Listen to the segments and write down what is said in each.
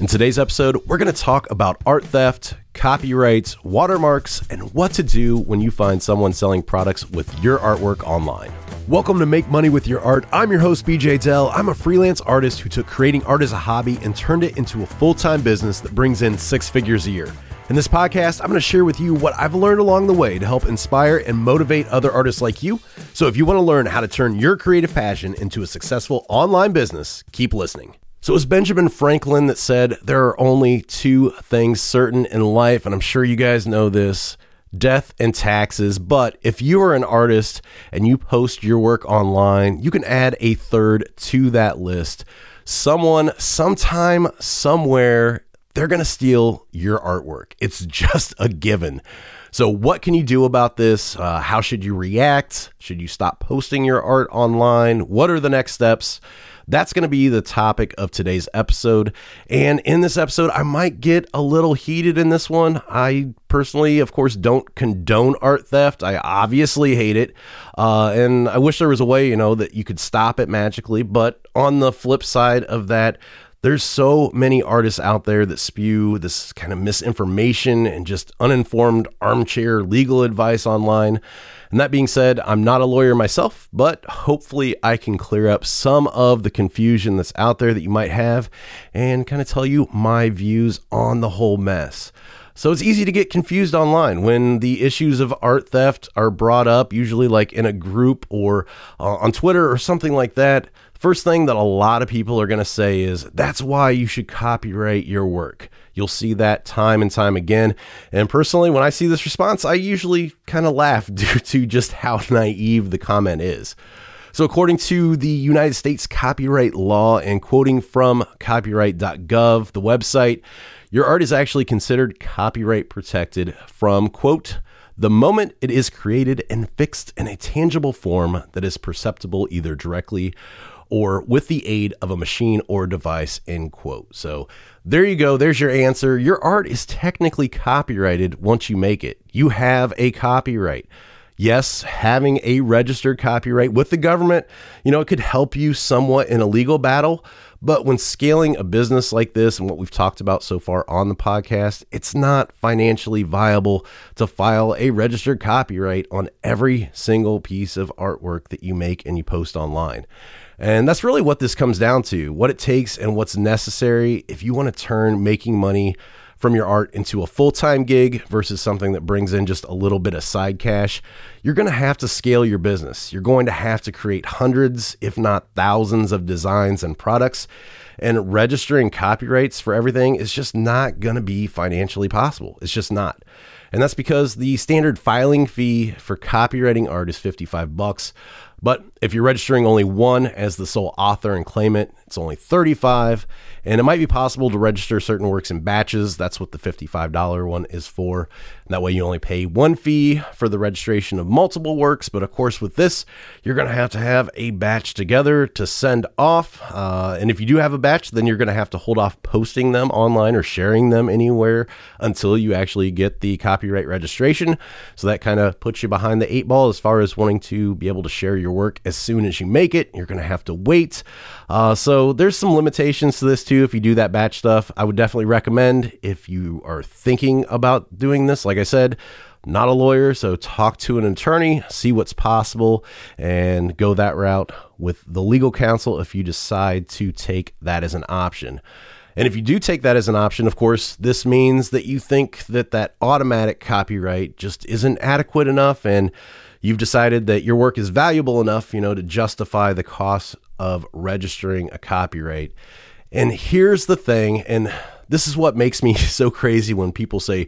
In today's episode, we're going to talk about art theft, copyrights, watermarks, and what to do when you find someone selling products with your artwork online. Welcome to Make Money with Your Art. I'm your host, BeeJayDeL. I'm a freelance artist who took creating art as a hobby and turned it into a full time business that brings in six figures a year. In this podcast, I'm going to share with you what I've learned along the way to help inspire and motivate other artists like you. So if you want to learn how to turn your creative passion into a successful online business, keep listening. So it was Benjamin Franklin that said there are only two things certain in life, and I'm sure you guys know this death and taxes. But if you are an artist and you post your work online, you can add a third to that list. Someone, sometime, somewhere, they're going to steal your artwork. It's just a given. So, what can you do about this? Uh, how should you react? Should you stop posting your art online? What are the next steps? That's going to be the topic of today's episode. And in this episode, I might get a little heated in this one. I personally, of course, don't condone art theft. I obviously hate it. Uh, and I wish there was a way, you know, that you could stop it magically. But on the flip side of that, there's so many artists out there that spew this kind of misinformation and just uninformed armchair legal advice online. And that being said, I'm not a lawyer myself, but hopefully I can clear up some of the confusion that's out there that you might have and kind of tell you my views on the whole mess. So it's easy to get confused online when the issues of art theft are brought up, usually like in a group or uh, on Twitter or something like that. First thing that a lot of people are going to say is that's why you should copyright your work. You'll see that time and time again. And personally, when I see this response, I usually kind of laugh due to just how naive the comment is. So, according to the United States copyright law and quoting from copyright.gov, the website, your art is actually considered copyright protected from, quote, the moment it is created and fixed in a tangible form that is perceptible either directly or with the aid of a machine or device, end quote. So there you go. There's your answer. Your art is technically copyrighted once you make it. You have a copyright. Yes, having a registered copyright with the government, you know, it could help you somewhat in a legal battle. But when scaling a business like this and what we've talked about so far on the podcast, it's not financially viable to file a registered copyright on every single piece of artwork that you make and you post online. And that's really what this comes down to what it takes and what's necessary if you want to turn making money from your art into a full time gig versus something that brings in just a little bit of side cash, you're going to have to scale your business. You're going to have to create hundreds, if not thousands, of designs and products. And registering copyrights for everything is just not going to be financially possible. It's just not. And that's because the standard filing fee for copyrighting art is 55 bucks. But if you're registering only one as the sole author and claimant, it's only 35 and it might be possible to register certain works in batches. That's what the $55 one is for. And that way you only pay one fee for the registration of multiple works. But of course, with this, you're going to have to have a batch together to send off. Uh, and if you do have a batch, then you're going to have to hold off posting them online or sharing them anywhere until you actually get the copyright registration. So that kind of puts you behind the eight ball as far as wanting to be able to share your work as soon as you make it. You're going to have to wait. Uh, so there's some limitations to this too. If you do that batch stuff, I would definitely recommend if you are thinking about doing this. Like I said, not a lawyer, so talk to an attorney, see what's possible, and go that route with the legal counsel if you decide to take that as an option. And if you do take that as an option, of course, this means that you think that that automatic copyright just isn't adequate enough and you've decided that your work is valuable enough, you know, to justify the cost of registering a copyright. And here's the thing, and this is what makes me so crazy when people say,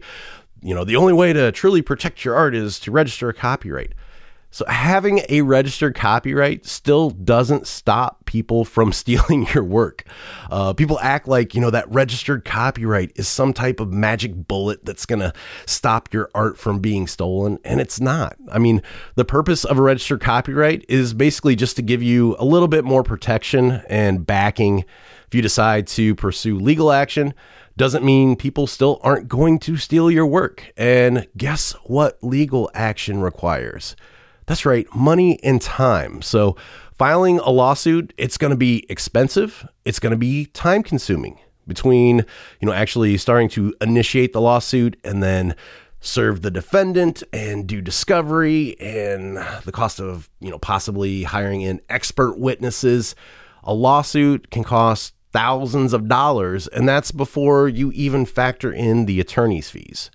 you know, the only way to truly protect your art is to register a copyright. So having a registered copyright still doesn't stop people from stealing your work. Uh, people act like, you know, that registered copyright is some type of magic bullet that's going to stop your art from being stolen. And it's not. I mean, the purpose of a registered copyright is basically just to give you a little bit more protection and backing if you decide to pursue legal action doesn't mean people still aren't going to steal your work. And guess what legal action requires? That's right, money and time. So, filing a lawsuit, it's going to be expensive, it's going to be time consuming. between, you know, actually starting to initiate the lawsuit and then serve the defendant and do discovery and the cost of, you know, possibly hiring in expert witnesses. A lawsuit can cost thousands of dollars, and that's before you even factor in the attorney's fees.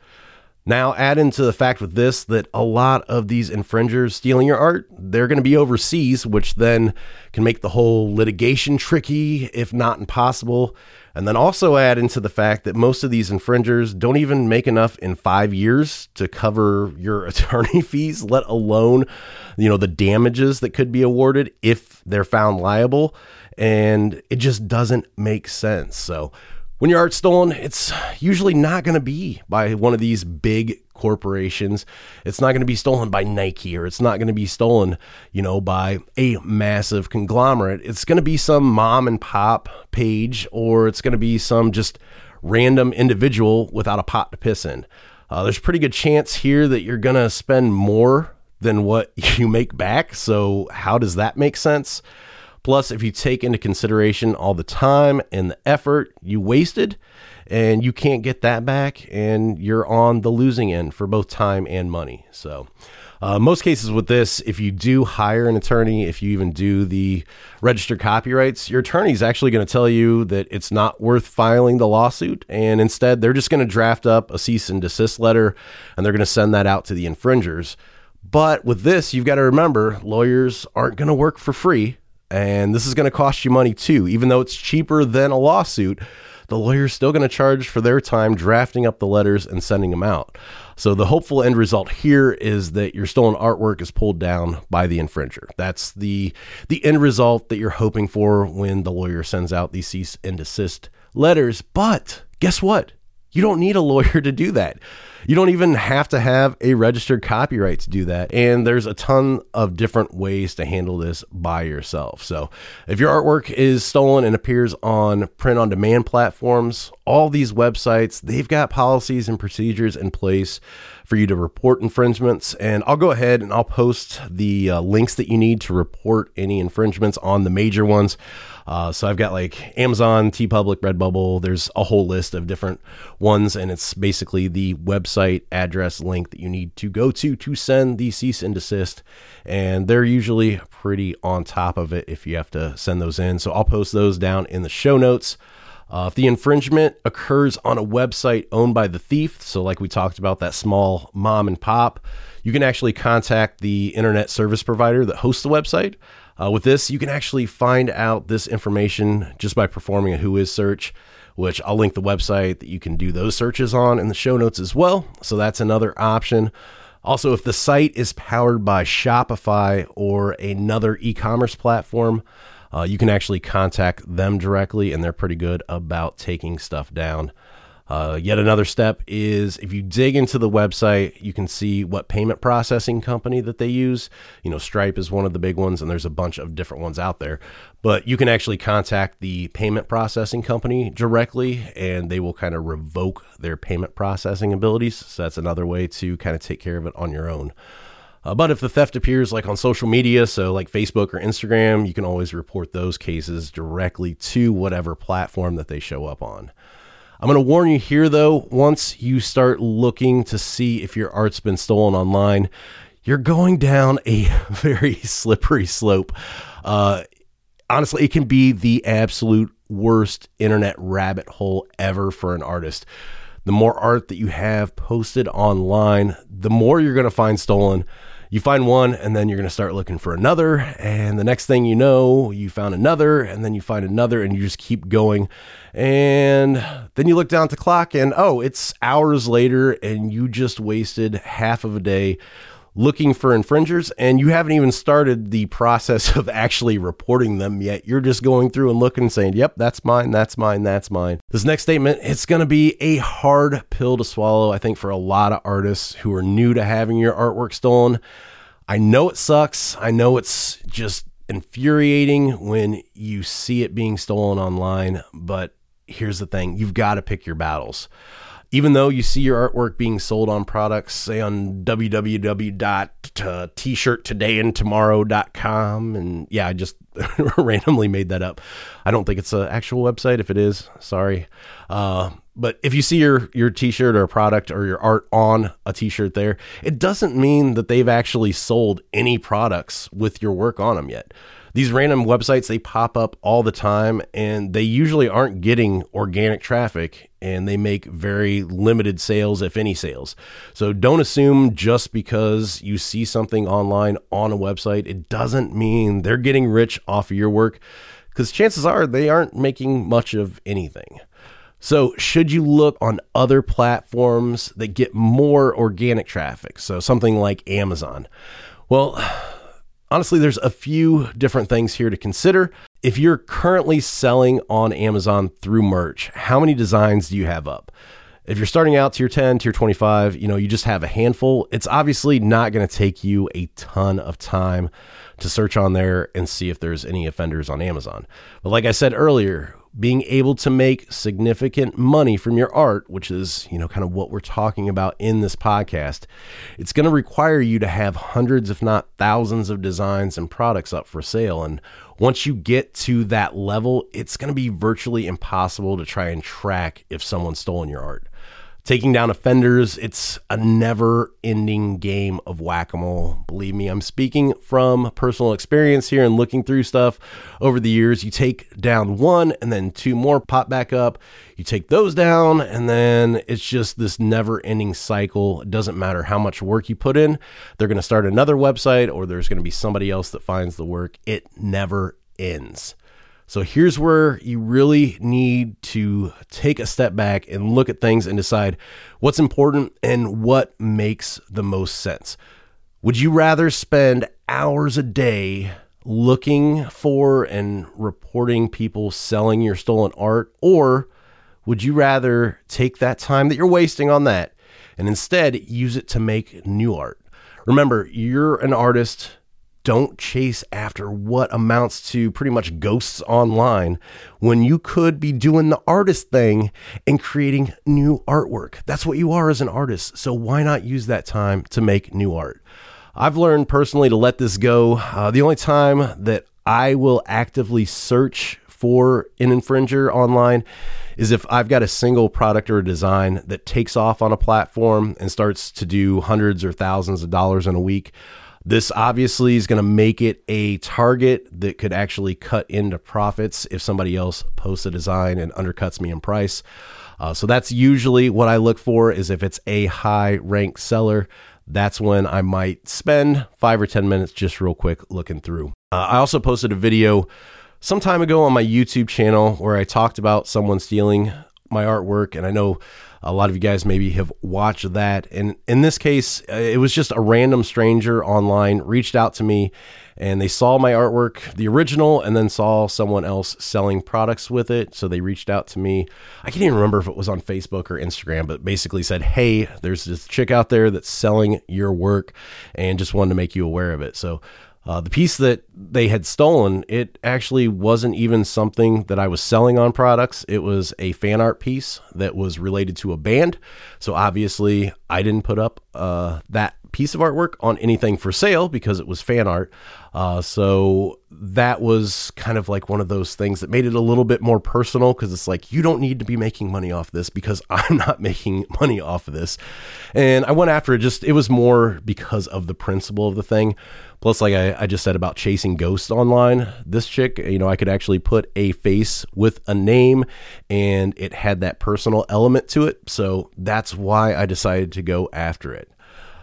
Now, add into the fact with this that a lot of these infringers stealing your art, they're going to be overseas, which then can make the whole litigation tricky, if not impossible. And then also add into the fact that most of these infringers don't even make enough in five years to cover your attorney fees, let alone, you know, the damages that could be awarded if they're found liable. And it just doesn't make sense. So, when your art's stolen, it's usually not going to be by one of these big corporations. It's not going to be stolen by Nike or it's not going to be stolen, you know, by a massive conglomerate. It's going to be some mom and pop page or it's going to be some just random individual without a pot to piss in. Uh, there's a pretty good chance here that you're going to spend more than what you make back. So, how does that make sense? Plus, if you take into consideration all the time and the effort you wasted, and you can't get that back, and you're on the losing end for both time and money. So, uh, most cases with this, if you do hire an attorney, if you even do the registered copyrights, your attorney is actually going to tell you that it's not worth filing the lawsuit. And instead, they're just going to draft up a cease and desist letter and they're going to send that out to the infringers. But with this, you've got to remember lawyers aren't going to work for free. And this is going to cost you money too, even though it's cheaper than a lawsuit. The lawyer's still going to charge for their time drafting up the letters and sending them out. So the hopeful end result here is that your stolen artwork is pulled down by the infringer. That's the the end result that you're hoping for when the lawyer sends out these cease and desist letters. But guess what? You don't need a lawyer to do that. You don't even have to have a registered copyright to do that. And there's a ton of different ways to handle this by yourself. So if your artwork is stolen and appears on print on demand platforms, all these websites, they've got policies and procedures in place for you to report infringements. And I'll go ahead and I'll post the uh, links that you need to report any infringements on the major ones. Uh, so I've got like Amazon, TeePublic, Redbubble. There's a whole list of different ones, and it's basically the website address link that you need to go to to send the cease and desist. And they're usually pretty on top of it if you have to send those in. So I'll post those down in the show notes. Uh, if the infringement occurs on a website owned by the thief, so like we talked about that small mom and pop, you can actually contact the internet service provider that hosts the website. Uh, with this, you can actually find out this information just by performing a Whois search, which I'll link the website that you can do those searches on in the show notes as well. So that's another option. Also, if the site is powered by Shopify or another e commerce platform, uh, you can actually contact them directly, and they're pretty good about taking stuff down. Uh, yet another step is if you dig into the website, you can see what payment processing company that they use. You know, Stripe is one of the big ones, and there's a bunch of different ones out there. But you can actually contact the payment processing company directly, and they will kind of revoke their payment processing abilities. So that's another way to kind of take care of it on your own. Uh, but if the theft appears like on social media, so like Facebook or Instagram, you can always report those cases directly to whatever platform that they show up on. I'm going to warn you here though, once you start looking to see if your art's been stolen online, you're going down a very slippery slope. Uh, honestly, it can be the absolute worst internet rabbit hole ever for an artist. The more art that you have posted online, the more you're going to find stolen you find one and then you're going to start looking for another and the next thing you know you found another and then you find another and you just keep going. And then you look down at the clock and oh it's hours later and you just wasted half of a day looking for infringers and you haven't even started the process of actually reporting them yet. You're just going through and looking and saying, yep, that's mine, that's mine, that's mine. This next statement, it's going to be a hard pill to swallow, I think, for a lot of artists who are new to having your artwork stolen. I know it sucks. I know it's just infuriating when you see it being stolen online, but here's the thing you've got to pick your battles Even though you see your artwork being sold on products, say on www.t-shirttodayandtomorrow.com, and yeah, I just randomly made that up. I don't think it's an actual website. If it is, sorry. Uh, but if you see your your t-shirt or product or your art on a t-shirt there, it doesn't mean that they've actually sold any products with your work on them yet. These random websites they pop up all the time and they usually aren't getting organic traffic and they make very limited sales if any sales. So don't assume just because you see something online on a website it doesn't mean they're getting rich off of your work cuz chances are they aren't making much of anything. So, should you look on other platforms that get more organic traffic? So, something like Amazon. Well, honestly, there's a few different things here to consider. If you're currently selling on Amazon through merch, how many designs do you have up? If you're starting out tier 10, tier 25, you know, you just have a handful, it's obviously not going to take you a ton of time to search on there and see if there's any offenders on Amazon. But like I said earlier, being able to make significant money from your art, which is, you know, kind of what we're talking about in this podcast, it's going to require you to have hundreds, if not thousands, of designs and products up for sale. And once you get to that level, it's going to be virtually impossible to try and track if someone's stolen your art taking down offenders. It's a never ending game of whack a mole. Believe me, I'm speaking from personal experience here and looking through stuff over the years. You take down one and then two more pop back up. You take those down, and then it's just this never ending cycle. It doesn't matter how much work you put in, they're going to start another website or there's going to be somebody else that finds the work. It never ends. So here's where you really need to take a step back and look at things and decide what's important and what makes the most sense. Would you rather spend hours a day looking for and reporting people selling your stolen art? Or would you rather take that time that you're wasting on that and instead use it to make new art? Remember, you're an artist don't chase after what amounts to pretty much ghosts online when you could be doing the artist thing and creating new artwork. That's what you are as an artist. So why not use that time to make new art? I've learned personally to let this go. Uh, the only time that I will actively search for an infringer online is if I've got a single product or a design that takes off on a platform and starts to do hundreds or thousands of dollars in a week. This obviously is going to make it a target that could actually cut into profits if somebody else posts a design and undercuts me in price. Uh, so that's usually what I look for is if it's a high ranked seller, that's when I might spend five or 10 minutes just real quick looking through. Uh, I also posted a video some time ago on my YouTube channel where I talked about someone stealing my artwork. And I know a lot of you guys maybe have watched that. And in this case, uh, it was just a random stranger online reached out to me and they saw my artwork, the original, and then saw someone else selling products with it. So they reached out to me. I can't even remember if it was on Facebook or Instagram, but basically said, Hey, there's this chick out there that's selling your work and just wanted to make you aware of it. So uh, the piece that they had stolen, it actually wasn't even something that I was selling on products. It was a fan art piece that was related to a band. So obviously, I didn't put up uh, that piece of artwork on anything for sale because it was fan art. Uh, so that was kind of like one of those things that made it a little bit more personal because it's like, you don't need to be making money off this because I'm not making money off of this. And I went after it just, it was more because of the principle of the thing. Plus, like I, I just said about chasing ghosts online, this chick, you know, I could actually put a face with a name and it had that personal element to it. So that's why I decided to go after it.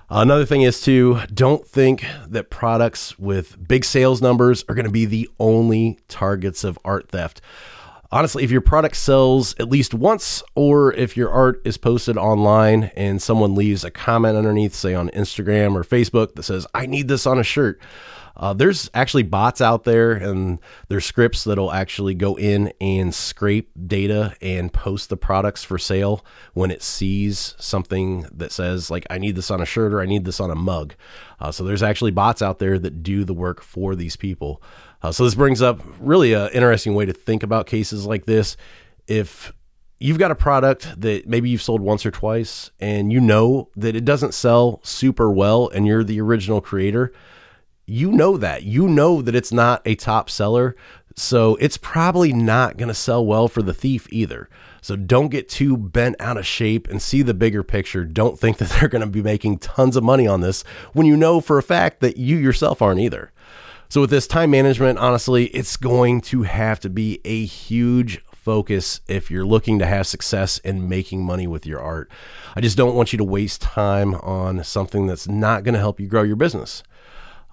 Another thing is to don't think that products with big sales numbers are going to be the only targets of art theft honestly, if your product sells at least once, or if your art is posted online and someone leaves a comment underneath, say on Instagram or Facebook, that says, I need this on a shirt. Uh, there's actually bots out there and there's scripts that'll actually go in and scrape data and post the products for sale when it sees something that says like I need this on a shirt or I need this on a mug. Uh, so there's actually bots out there that do the work for these people. Uh, so this brings up really an interesting way to think about cases like this. If you've got a product that maybe you've sold once or twice and you know that it doesn't sell super well and you're the original creator, you know that. You know that it's not a top seller. So it's probably not going to sell well for the thief either. So don't get too bent out of shape and see the bigger picture. Don't think that they're going to be making tons of money on this when you know for a fact that you yourself aren't either. So with this time management, honestly, it's going to have to be a huge focus if you're looking to have success in making money with your art. I just don't want you to waste time on something that's not going to help you grow your business.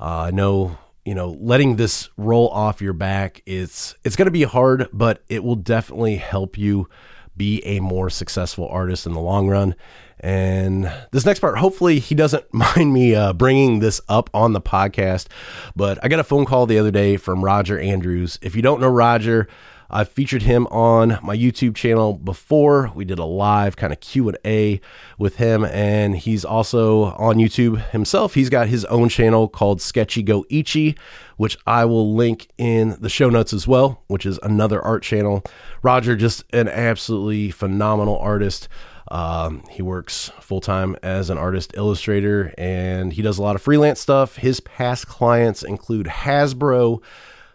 Uh, I know you know letting this roll off your back it's it's going to be hard but it will definitely help you be a more successful artist in the long run. And this next part hopefully he doesn't mind me uh, bringing this up on the podcast but i got a phone call the other day from roger andrews. If you don't know roger I've featured him on my YouTube channel before. We did a live kind of Q&A with him and he's also on YouTube himself. He's got his own channel called Sketchy Go Ichie, which I will link in the show notes as well, which is another art channel. Roger just an absolutely phenomenal artist. Um, he works full time as an artist illustrator and he does a lot of freelance stuff. His past clients include Hasbro,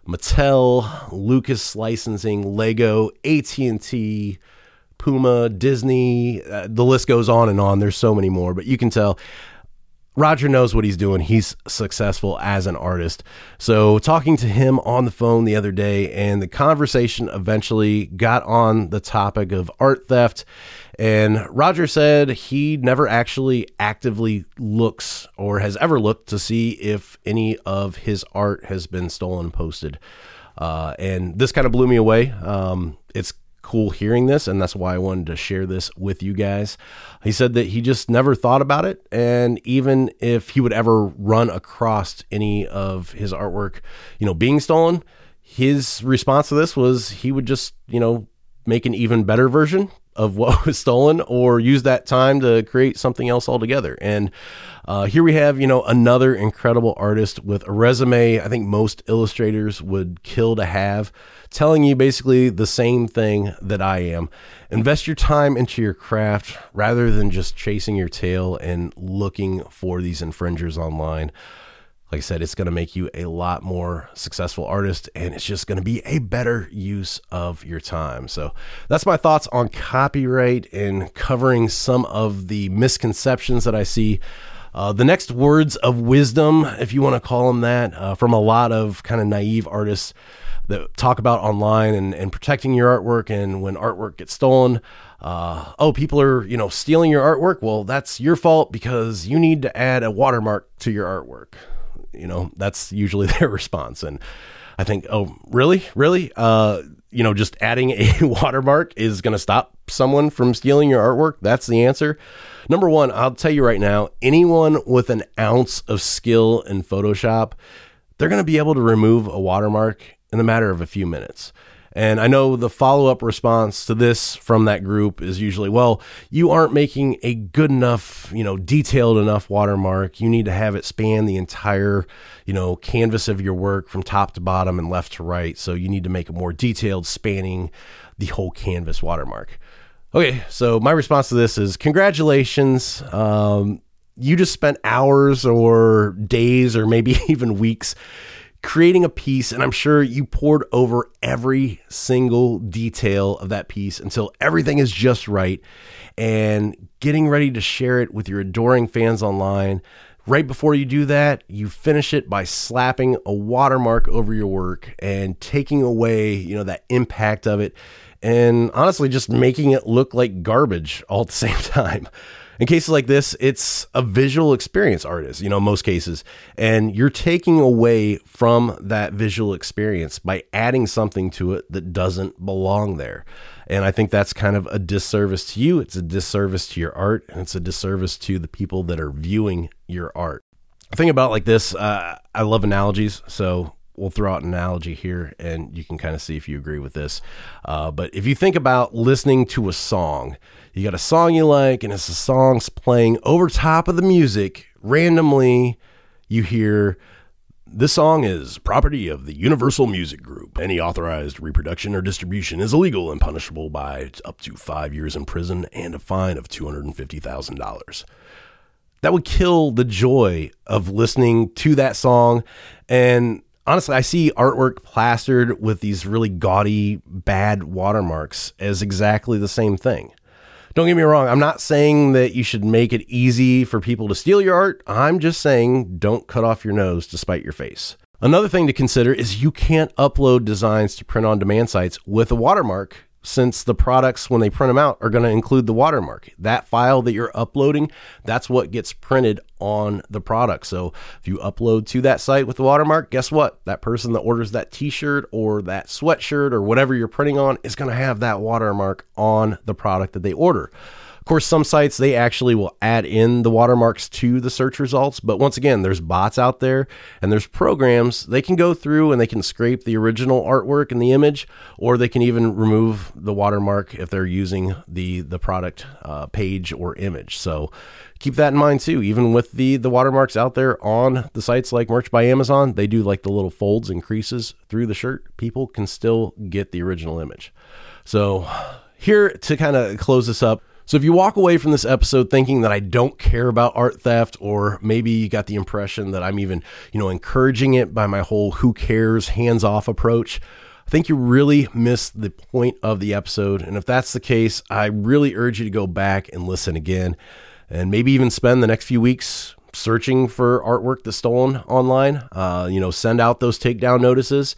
Mattel, Lucas Licensing, Lego, AT&T, Puma, Disney, uh, the list goes on and on. There's so many more, but you can tell Roger knows what he's doing. He's successful as an artist. So, talking to him on the phone the other day, and the conversation eventually got on the topic of art theft. And Roger said he never actually actively looks or has ever looked to see if any of his art has been stolen, posted. Uh, and this kind of blew me away. Um, it's cool hearing this, and that's why I wanted to share this with you guys. He said that he just never thought about it, and even if he would ever run across any of his artwork, you know, being stolen, his response to this was he would just, you know, make an even better version of what was stolen or use that time to create something else altogether. And uh, here we have, you know, another incredible artist with a resume I think most illustrators would kill to have telling you basically the same thing that I am. Invest your time into your craft rather than just chasing your tail and looking for these infringers online. Like I said, it's going to make you a lot more successful artist and it's just going to be a better use of your time. So, that's my thoughts on copyright and covering some of the misconceptions that I see. Uh, the next words of wisdom, if you want to call them that, uh, from a lot of kind of naive artists that talk about online and, and protecting your artwork and when artwork gets stolen uh, oh people are you know stealing your artwork well that's your fault because you need to add a watermark to your artwork you know that's usually their response. And i think oh really? Really? Uh, you know just adding a watermark is going to stop someone from stealing your artwork? That's the answer. Number one i'll tell you right now anyone with an ounce of skill in photoshop they're going to be able to remove a watermark in the matter of a few minutes. And I know the follow up response to this from that group is usually, well, you aren't making a good enough, you know, detailed enough watermark. You need to have it span the entire, you know, canvas of your work from top to bottom and left to right. So you need to make a more detailed spanning the whole canvas watermark. Okay, so my response to this is congratulations. Um, you just spent hours or days or maybe even weeks creating a piece, and I'm sure you poured over every single detail of that piece until everything is just right, and getting ready to share it with your adoring fans online. Right before you do that, you finish it by slapping a watermark over your work and taking away, you know, that impact of it and honestly just making it look like garbage all at the same time in cases like this, it's a visual experience artist, you know, most cases. And you're taking away from that visual experience by adding something to it that doesn't belong there. And I think that's kind of a disservice to you. It's a disservice to your art, and it's a disservice to the people that are viewing your art. Think about like this. Uh, I love analogies, so we'll throw out an analogy here, and you can kind of see if you agree with this. Uh, but if you think about listening to a song, you got a song you like, and it's a song's playing over top of the music. Randomly, you hear This song is property of the Universal Music Group. Any authorized reproduction or distribution is illegal and punishable by up to five years in prison and a fine of $250,000. That would kill the joy of listening to that song. And honestly, I see artwork plastered with these really gaudy, bad watermarks as exactly the same thing. Don't get me wrong, I'm not saying that you should make it easy for people to steal your art. I'm just saying don't cut off your nose to spite your face. Another thing to consider is you can't upload designs to print on demand sites with a watermark since the products, when they print them out, are going to include the watermark. That file that you're uploading, that's what gets printed on the product. So if you upload to that site with the watermark, guess what? That person that orders that t shirt or that sweatshirt or whatever you're printing on is going to have that watermark on the product that they order course, some sites they actually will add in the watermarks to the search results, but once again, there's bots out there and there's programs they can go through and they can scrape the original artwork and the image, or they can even remove the watermark if they're using the the product uh, page or image. So keep that in mind too. Even with the the watermarks out there on the sites like Merch by Amazon, they do like the little folds and creases through the shirt. People can still get the original image. So here to kind of close this up so if you walk away from this episode thinking that I don't care about art theft, or maybe you got the impression that I'm even, you know, encouraging it by my whole who cares, hands off approach, I think you really missed the point of the episode. And if that's the case, I really urge you to go back and listen again and maybe even spend the next few weeks searching for artwork that's stolen online. Uh, you know, send out those takedown notices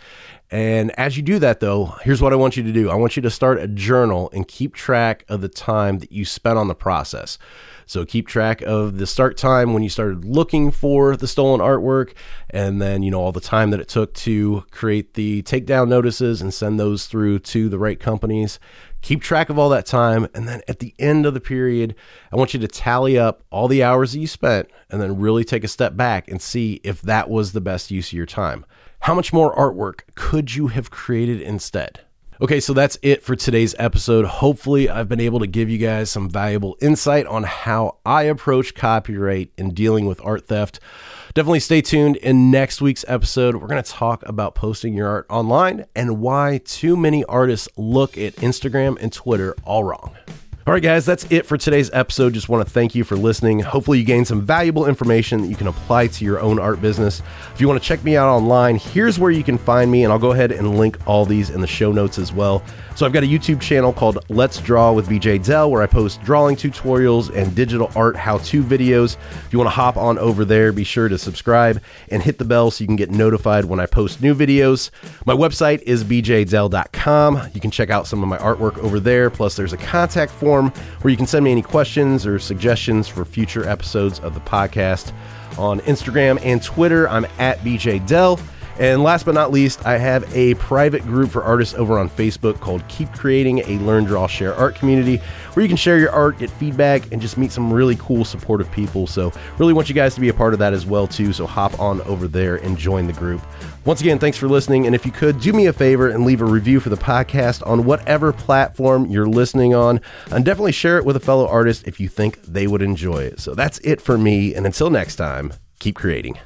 and as you do that, though, here's what I want you to do I want you to start a journal and keep track of the time that you spent on the process. So keep track of the start time when you started looking for the stolen artwork, and then, you know, all the time that it took to create the takedown notices and send those through to the right companies. Keep track of all that time. And then at the end of the period, I want you to tally up all the hours that you spent and then really take a step back and see if that was the best use of your time. How much more artwork could you have created instead? Okay, so that's it for today's episode. Hopefully, I've been able to give you guys some valuable insight on how I approach copyright and dealing with art theft. Definitely stay tuned. In next week's episode, we're going to talk about posting your art online and why too many artists look at Instagram and Twitter all wrong. All right, guys, that's it for today's episode. Just want to thank you for listening. Hopefully, you gained some valuable information that you can apply to your own art business. If you want to check me out online, here's where you can find me, and I'll go ahead and link all these in the show notes as well. So, I've got a YouTube channel called Let's Draw with BeeJayDeL where I post drawing tutorials and digital art how to videos. If you want to hop on over there, be sure to subscribe and hit the bell so you can get notified when I post new videos. My website is beejaydel.com. You can check out some of my artwork over there. Plus, there's a contact form form where you can send me any questions or suggestions for future episodes of the podcast. On Instagram and Twitter, I'm at BeeJayDeL. And last but not least, I have a private group for artists over on Facebook called Keep Creating a Learn, Draw, Share Art Community, where you can share your art, get feedback, and just meet some really cool, supportive people. So, really want you guys to be a part of that as well, too. So, hop on over there and join the group. Once again, thanks for listening. And if you could, do me a favor and leave a review for the podcast on whatever platform you're listening on. And definitely share it with a fellow artist if you think they would enjoy it. So, that's it for me. And until next time, keep creating.